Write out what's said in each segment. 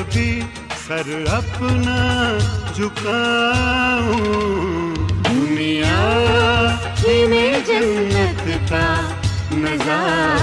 کبھی سر اپنا جھکاؤں۔ دنیا میں جنت کا نظارہ۔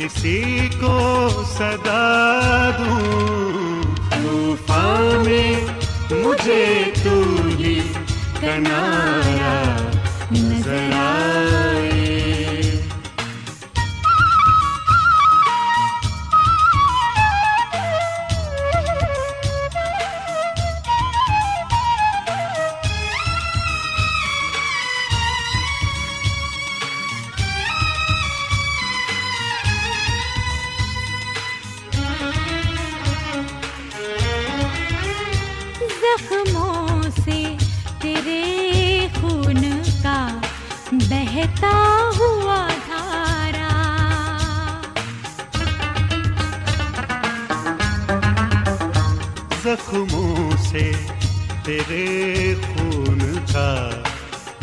کسی کو صدا دوں۔ طوفان میں مجھے تو ہی کنارا نظر آئے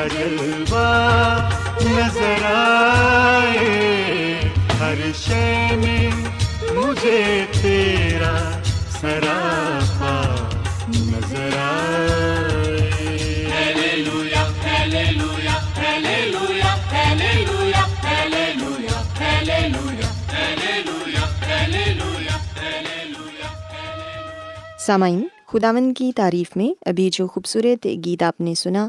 تیرا جلوہ نظر آئے۔ ہر شے میں مجھے تیرا سراپا نظر آئے۔ سامعین خداون کی تعریف میں ابھی جو خوبصورت گیت آپ نے سنا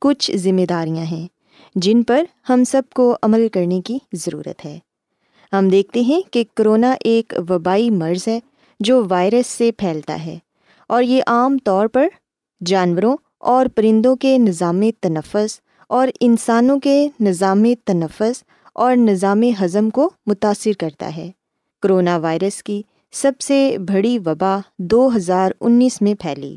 کچھ ذمہ داریاں ہیں جن پر ہم سب کو عمل کرنے کی ضرورت ہے۔ ہم دیکھتے ہیں کہ کرونا ایک وبائی مرض ہے جو وائرس سے پھیلتا ہے اور یہ عام طور پر جانوروں اور پرندوں کے نظام تنفس اور انسانوں کے نظام تنفس اور نظام ہضم کو متاثر کرتا ہے۔ کرونا وائرس کی سب سے بڑی وبا دو ہزار انیس میں پھیلی۔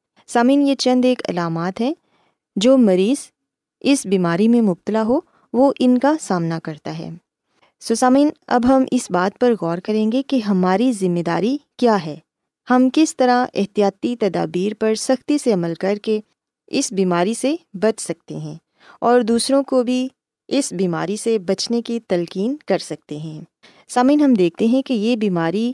سامعین، یہ چند ایک علامات ہیں جو مریض اس بیماری میں مبتلا ہو، وہ ان کا سامنا کرتا ہے۔ سو سامعین، اب ہم اس بات پر غور کریں گے کہ ہماری ذمہ داری کیا ہے۔ ہم کس طرح احتیاطی تدابیر پر سختی سے عمل کر کے اس بیماری سے بچ سکتے ہیں اور دوسروں کو بھی اس بیماری سے بچنے کی تلقین کر سکتے ہیں۔ سامعین، ہم دیکھتے ہیں کہ یہ بیماری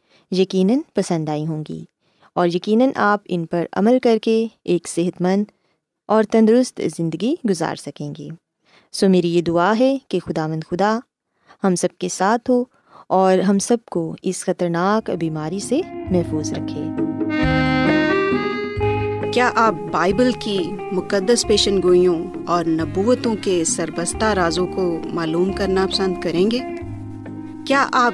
یقیناً پسند آئی ہوں گی اور یقیناً آپ ان پر عمل کر کے ایک صحت مند اور تندرست زندگی گزار سکیں گی۔ سو میری یہ دعا ہے کہ خدا مند خدا ہم سب کے ساتھ ہو اور ہم سب کو اس خطرناک بیماری سے محفوظ رکھے۔ کیا آپ بائبل کی مقدس پیشن گوئیوں اور نبوتوں کے سربستہ رازوں کو معلوم کرنا پسند کریں گے؟ کیا آپ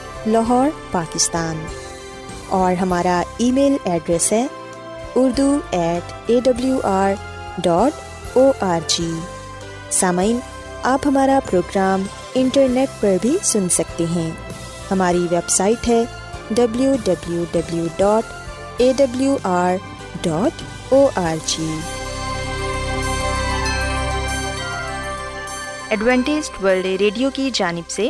لاہور، پاکستان۔ اور ہمارا ای میل ایڈریس ہے Urdu at A W R dot O R G سامعین، آپ ہمارا پروگرام انٹرنیٹ پر بھی سن سکتے ہیں۔ ہماری ویب سائٹ ہے W W W dot A W R dot O R G Adventist world radio کی جانب سے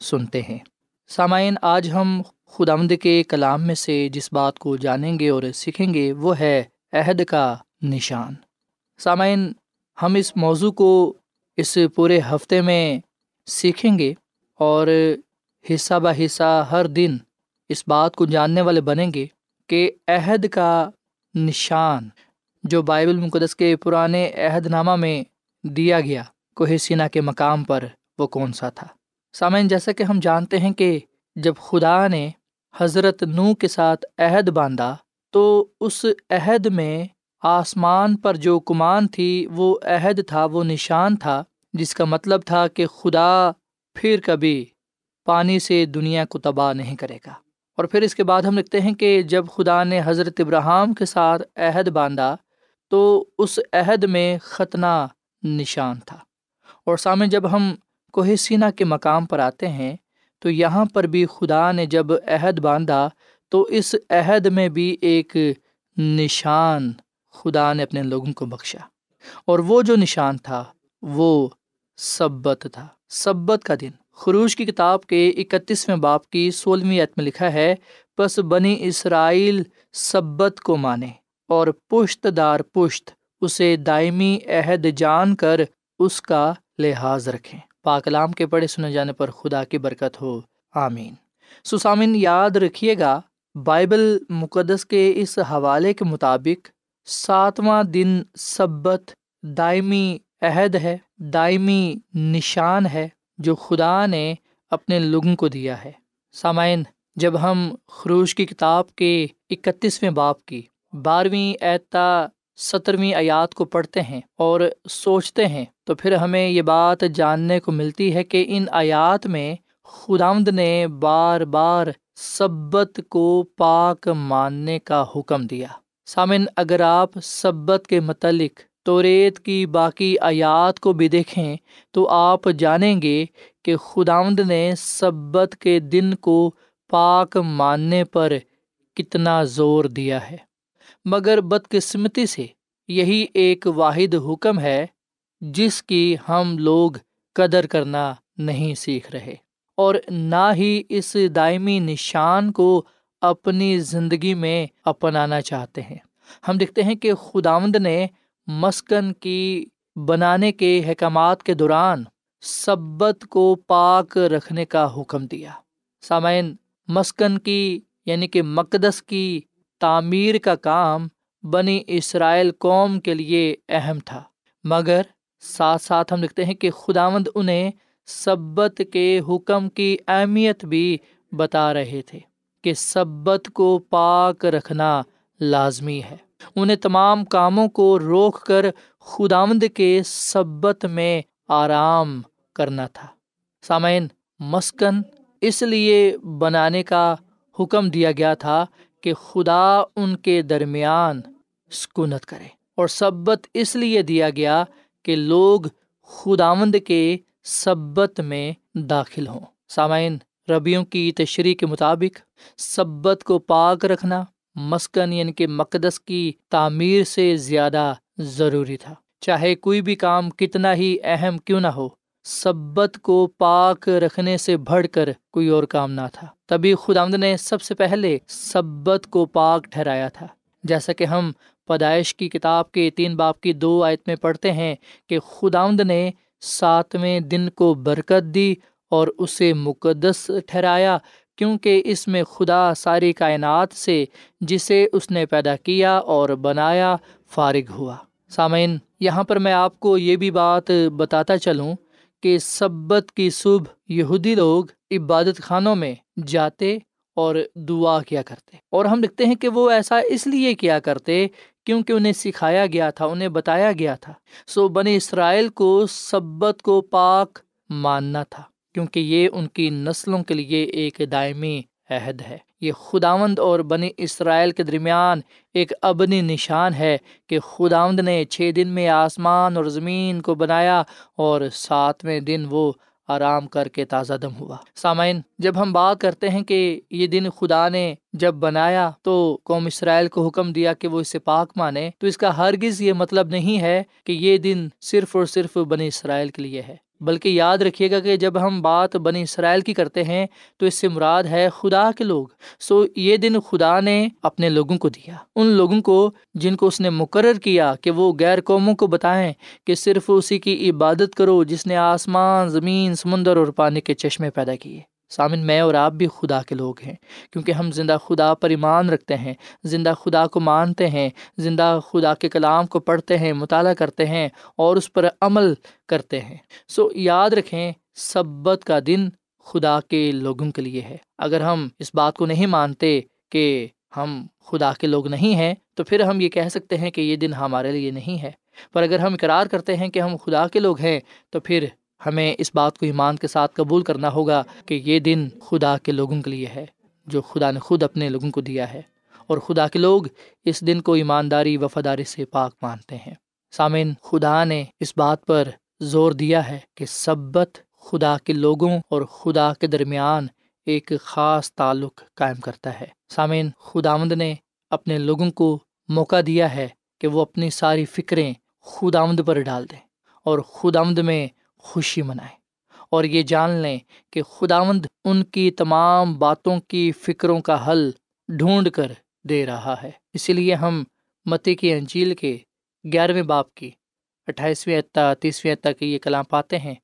سنتے ہیں۔ سامعین، آج ہم خدامد کے کلام میں سے جس بات کو جانیں گے اور سیکھیں گے، وہ ہے عہد کا نشان۔ سامعین، ہم اس موضوع کو اس پورے ہفتے میں سیکھیں گے اور حصہ بہ حصہ ہر دن اس بات کو جاننے والے بنیں گے کہ عہد کا نشان، جو بائبل مقدس کے پرانے عہد نامہ میں دیا گیا کوہ سینا کے مقام پر وہ کون سا تھا۔ سامعین، جیسا کہ ہم جانتے ہیں کہ جب خدا نے حضرت نو کے ساتھ عہد باندھا، تو اس عہد میں آسمان پر جو کمان تھی، وہ عہد تھا، وہ نشان تھا، جس کا مطلب تھا کہ خدا پھر کبھی پانی سے دنیا کو تباہ نہیں کرے گا۔ اور پھر اس کے بعد ہم لکھتے ہیں کہ جب خدا نے حضرت ابراہم کے ساتھ عہد باندھا، تو اس عہد میں ختنہ نشان تھا۔ اور سامنے جب ہم کوہ سینا کے مقام پر آتے ہیں، تو یہاں پر بھی خدا نے جب عہد باندھا، تو اس عہد میں بھی ایک نشان خدا نے اپنے لوگوں کو بخشا۔ اور وہ جو نشان تھا، وہ سبت تھا۔ سبت کا دن۔ خروش کی کتاب کے اکتیسویں باپ کی سولہویں عت میں لکھا ہے بس بنی اسرائیل سبت کو مانے اور پشت دار پشت، اسے دائمی عہد جان کر اس کا لحاظ رکھیں۔ پاکلام کے پڑھے سنے جانے پر خدا کی برکت ہو۔ آمین۔ سسامن، یاد رکھیے گا، بائبل مقدس کے اس حوالے کے مطابق ساتواں دن سبت دائمی عہد ہے، دائمی نشان ہے جو خدا نے اپنے لوگوں کو دیا ہے۔ سامعین، جب ہم خروش کی کتاب کے اکتیسویں باپ کی بارہویں اعتا سترویں آیات کو پڑھتے ہیں اور سوچتے ہیں، تو پھر ہمیں یہ بات جاننے کو ملتی ہے کہ ان آیات میں خدامد نے بار بار سبت کو پاک ماننے کا حکم دیا۔ سامن اگر آپ سبت کے متعلق تو ریت کی باقی آیات کو بھی دیکھیں، تو آپ جانیں گے کہ خدامد نے سبت کے دن کو پاک ماننے پر کتنا زور دیا ہے۔ مگر بدقسمتی سے۔ یہی ایک واحد حکم ہے جس کی ہم لوگ قدر کرنا نہیں سیکھ رہے۔ اور نہ ہی اس دائمی نشان کو اپنی زندگی میں اپنانا چاہتے ہیں۔ ہم دیکھتے ہیں کہ خداوند نے مسکن کی بنانے کے احکامات کے دوران سبت کو پاک رکھنے کا حکم دیا۔ سامعین، مسکن کی یعنی کہ مقدس کی تعمیر کا کام بنی اسرائیل قوم کے لیے اہم تھا۔ مگر ساتھ ساتھ ہم لکھتے ہیں کہ خداوند انہیں سبت کے حکم کی اہمیت بھی بتا رہے تھے کہ سبت کو پاک رکھنا لازمی ہے۔ انہیں تمام کاموں کو روک کر خداوند کے سبت میں آرام کرنا تھا۔ سامعین، مسکن اس لیے بنانے کا حکم دیا گیا تھا کہ خدا ان کے درمیان سکونت کرے۔ اور سبت اس لیے دیا گیا کہ لوگ خداوند کے سبت میں داخل ہوں۔ سامعین، ربیوں کی تشریح کے مطابق سبت کو پاک رکھنا مسکن یعنی کہ مقدس کی تعمیر سے زیادہ ضروری تھا۔ چاہے کوئی بھی کام کتنا ہی اہم کیوں نہ ہو سبت کو پاک رکھنے سے بڑھ کر کوئی اور کام نہ تھا۔ تبھی خدامد نے سب سے پہلے سبت کو پاک ٹھہرایا تھا۔ جیسا کہ ہم پیدائش کی کتاب کے تین باپ کی دو آیت میں پڑھتے ہیں کہ خداوند نے ساتویں دن کو برکت دی اور اسے مقدس ٹھہرایا، کیونکہ اس میں خدا ساری کائنات سے، جسے اس نے پیدا کیا اور بنایا، فارغ ہوا۔ سامعین، یہاں پر میں آپ کو یہ بھی بات بتاتا چلوں کہ سبت کی صبح یہودی لوگ عبادت خانوں میں جاتے اور دعا کیا کرتے۔ اور ہم لکھتے ہیں کہ وہ ایسا اس لیے کیا کرتے کیونکہ انہیں سکھایا گیا تھا، انہیں بتایا گیا تھا۔ سو بنے اسرائیل کو سبت کو پاک ماننا تھا کیونکہ یہ ان کی نسلوں کے لیے ایک دائمی عہد ہے۔ یہ خداوند اور بنی اسرائیل کے درمیان ایک ابنی نشان ہے کہ خداوند نے چھ دن میں آسمان اور زمین کو بنایا اور ساتویں دن وہ آرام کر کے تازہ دم ہوا۔ سامعین، جب ہم بات کرتے ہیں کہ یہ دن خدا نے جب بنایا تو قوم اسرائیل کو حکم دیا کہ وہ اسے پاک مانے، تو اس کا ہرگز یہ مطلب نہیں ہے کہ یہ دن صرف اور صرف بنی اسرائیل کے لیے ہے۔ بلکہ یاد رکھیے گا کہ جب ہم بات بنی اسرائیل کی کرتے ہیں تو اس سے مراد ہے خدا کے لوگ۔ سو یہ دن خدا نے اپنے لوگوں کو دیا۔ ان لوگوں کو جن کو اس نے مقرر کیا کہ وہ غیر قوموں کو بتائیں کہ صرف اسی کی عبادت کرو جس نے آسمان، زمین، سمندر اور پانی کے چشمے پیدا کیے۔ سامن، میں اور آپ بھی خدا کے لوگ ہیں، کیونکہ ہم زندہ خدا پر ایمان رکھتے ہیں، زندہ خدا کو مانتے ہیں، زندہ خدا کے کلام کو پڑھتے ہیں، مطالعہ کرتے ہیں اور اس پر عمل کرتے ہیں۔ سو یاد رکھیں، سبت کا دن خدا کے لوگوں کے لیے ہے۔ اگر ہم اس بات کو نہیں مانتے کہ ہم خدا کے لوگ نہیں ہیں، تو پھر ہم یہ کہہ سکتے ہیں کہ یہ دن ہمارے لیے نہیں ہے۔ پر اگر ہم اقرار کرتے ہیں کہ ہم خدا کے لوگ ہیں، تو پھر ہمیں اس بات کو ایمان کے ساتھ قبول کرنا ہوگا کہ یہ دن خدا کے لوگوں کے لیے ہے، جو خدا نے خود اپنے لوگوں کو دیا ہے۔ اور خدا کے لوگ اس دن کو ایمانداری، وفاداری سے پاک مانتے ہیں۔ سامعین، خدا نے اس بات پر زور دیا ہے کہ سبت خدا کے لوگوں اور خدا کے درمیان ایک خاص تعلق قائم کرتا ہے۔ سامعین، خداوند نے اپنے لوگوں کو موقع دیا ہے کہ وہ اپنی ساری فکریں خداوند پر ڈال دیں۔ اور خداوند میں خوشی منائیں اور یہ جان لیں کہ خداوند ان کی تمام باتوں کی فکروں کا حل ڈھونڈ کر دے رہا ہے۔ اسی لیے ہم متی کی انجیل کے گیارہویں باپ کی اٹھائیسویں اطا تیسویں اطا کے یہ کلام پاتے ہیں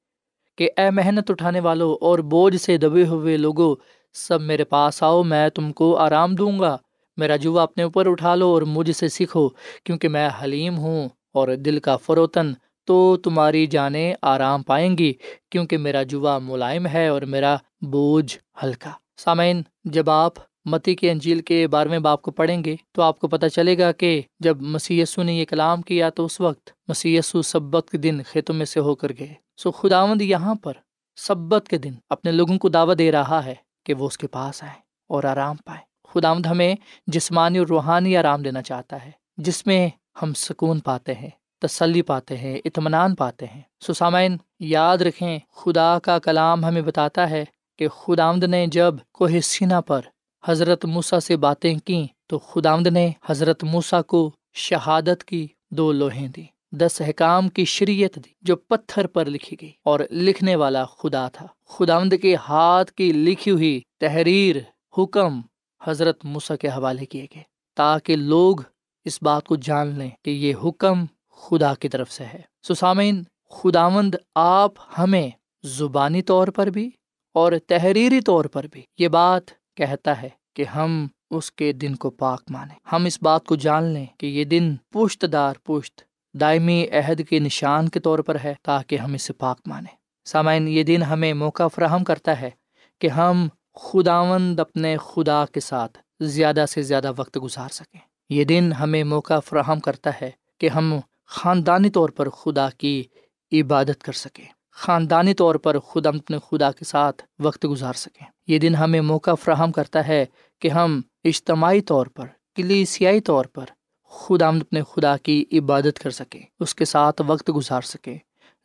کہ اے محنت اٹھانے والوں اور بوجھ سے دبے ہوئے لوگوں سب میرے پاس آؤ، میں تم کو آرام دوں گا۔ میرا جوا اپنے اوپر اٹھا لو اور مجھ سے سیکھو، کیونکہ میں حلیم ہوں اور دل کا فروتن تو تمہاری جانیں آرام پائیں گی، کیونکہ میرا جوا ملائم ہے اور میرا بوجھ ہلکا۔ سامعین، جب آپ متی کے انجیل کے بارہویں باپ کو پڑھیں گے تو آپ کو پتہ چلے گا کہ جب مسی نے یہ کلام کیا تو اس وقت مسی سبت کے دن کھیتوں میں سے ہو کر گئے۔ سو خداوند یہاں پر سبت کے دن اپنے لوگوں کو دعوت دے رہا ہے کہ وہ اس کے پاس آئیں اور آرام پائیں۔ خداوند ہمیں جسمانی اور روحانی آرام دینا چاہتا ہے، جس میں ہم سکون پاتے ہیں۔ تسلی پاتے ہیں، اطمینان پاتے ہیں۔ سسامین، یاد رکھیں، خدا کا کلام ہمیں بتاتا ہے کہ خدا آمد نے جب کوہ سینا پر حضرت موسا سے باتیں کیں تو خدا آمد نے حضرت موسا کو شہادت کی دو لوہیں دی دس حکام کی شریعت دی، جو پتھر پر لکھی گئی اور لکھنے والا خدا تھا۔ خدا آمد کے ہاتھ کی لکھی ہوئی تحریر، حکم حضرت موسا کے حوالے کیے گئے تاکہ لوگ اس بات کو جان لیں کہ یہ حکم خدا کی طرف سے ہے۔ سسامین خداوند آپ ہمیں زبانی طور پر بھی اور تحریری طور پر بھی یہ بات کہتا ہے کہ ہم اس کے دن کو پاک مانیں۔ ہم اس بات کو جان لیں کہ یہ دن پشت دار پشت، دائمی عہد کے نشان کے طور پر ہے تاکہ ہم اسے پاک مانیں۔ سامعین، یہ دن ہمیں موقع فراہم کرتا ہے کہ ہم خداوند اپنے خدا کے ساتھ زیادہ سے زیادہ وقت گزار سکیں۔ یہ دن ہمیں موقع فراہم کرتا ہے کہ ہم خاندانی طور پر خدا کی عبادت کر سکیں خاندانی طور پر خود ہم اپنے خدا کے ساتھ وقت گزار سکیں۔ یہ دن ہمیں موقع فراہم کرتا ہے کہ ہم اجتماعی طور پر، کلیسیائی طور پر خدا ہم اپنے خدا کی عبادت کر سکیں، اس کے ساتھ وقت گزار سکیں،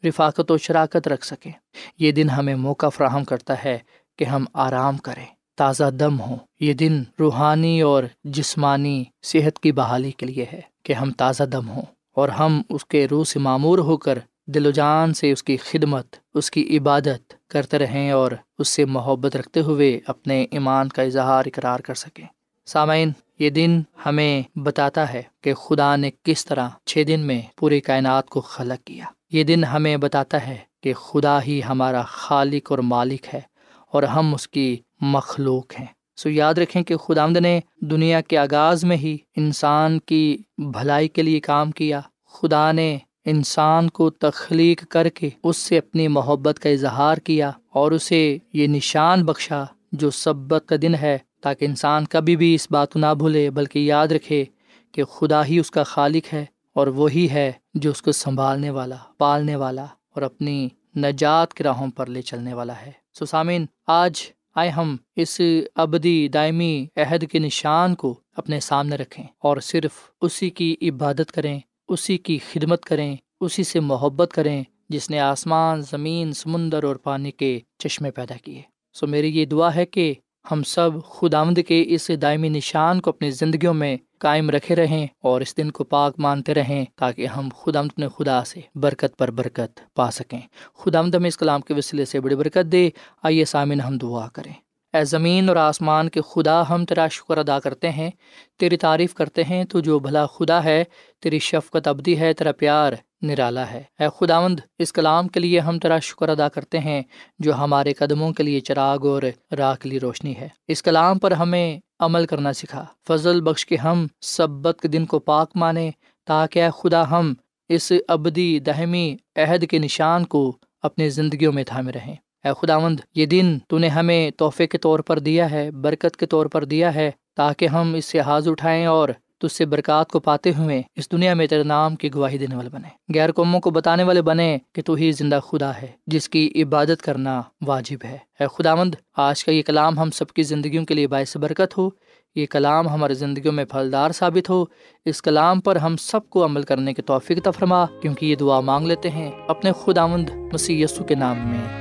رفاقت و شراکت رکھ سکیں۔ یہ دن ہمیں موقع فراہم کرتا ہے کہ ہم آرام کریں، تازہ دم ہوں۔ یہ دن روحانی اور جسمانی صحت کی بحالی کے لیے ہے کہ ہم تازہ دم ہوں۔ اور ہم اس کے روح سے معمور ہو کر دل و جان سے اس کی خدمت، اس کی عبادت کرتے رہیں اور اس سے محبت رکھتے ہوئے اپنے ایمان کا اظہار اقرار کر سکیں۔ سامعین، یہ دن ہمیں بتاتا ہے کہ خدا نے کس طرح چھ دن میں پوری کائنات کو خلق کیا۔ یہ دن ہمیں بتاتا ہے کہ خدا ہی ہمارا خالق اور مالک ہے اور ہم اس کی مخلوق ہیں۔ سو یاد رکھیں کہ خدا آمد نے دنیا کے آغاز میں ہی انسان کی بھلائی کے لیے کام کیا۔ خدا نے انسان کو تخلیق کر کے اس سے اپنی محبت کا اظہار کیا اور اسے یہ نشان بخشا جو سبت کا دن ہے تاکہ انسان کبھی بھی اس بات کو نہ بھولے، بلکہ یاد رکھے کہ خدا ہی اس کا خالق ہے اور وہی ہے جو اس کو سنبھالنے والا، پالنے والا اور اپنی نجات کے راہوں پر لے چلنے والا ہے۔ سسامین آج آئے ہم اس ابدی دائمی عہد کے نشان کو اپنے سامنے رکھیں اور صرف اسی کی عبادت کریں، اسی کی خدمت کریں، اسی سے محبت کریں جس نے آسمان، زمین، سمندر اور پانی کے چشمے پیدا کیے۔ سو میری یہ دعا ہے کہ ہم سب خداوند کے اس دائمی نشان کو اپنی زندگیوں میں قائم رکھے رہیں اور اس دن کو پاک مانتے رہیں تاکہ ہم خدا نے خدا سے برکت پر برکت پا سکیں۔ خدا ہمیں اس کلام کے وسیلے سے بڑی برکت دے۔ آئیے سامن ہم دعا کریں۔ اے زمین اور آسمان کے خدا ہم تیرا شکر ادا کرتے ہیں، تیری تعریف کرتے ہیں، تو جو بھلا خدا ہے، تیری شفقت ابدی ہے، تیرا پیار نرالا ہے۔ اے خداوند، اس کلام کے لیے ہم تیرا شکر ادا کرتے ہیں، جو ہمارے قدموں کے لیے چراغ اور راہ کے لیے روشنی ہے۔ اس کلام پر ہمیں عمل کرنا سکھا۔ فضل بخش کے ہم سبت کے دن کو پاک مانیں، تاکہ اے خدا ہم اس ابدی دہمی عہد کے نشان کو اپنی زندگیوں میں تھامے رہیں۔ اے خداوند، یہ دن تو نے ہمیں تحفے کے طور پر دیا ہے، برکت کے طور پر دیا ہے، تاکہ ہم اس سے حاض اٹھائیں اور تج سے برکات کو پاتے ہوئے اس دنیا میں تیرے نام کی گواہی دینے والے بنے غیر قوموں کو بتانے والے بنے کہ تو ہی زندہ خدا ہے، جس کی عبادت کرنا واجب ہے۔ اے خداوند، آج کا یہ کلام ہم سب کی زندگیوں کے لیے باعث برکت ہو۔ یہ کلام ہماری زندگیوں میں پھلدار ثابت ہو۔ اس کلام پر ہم سب کو عمل کرنے کے توفیق تفرما کیونکہ یہ دعا مانگ لیتے ہیں اپنے خداوند مسیح یسو کے نام میں۔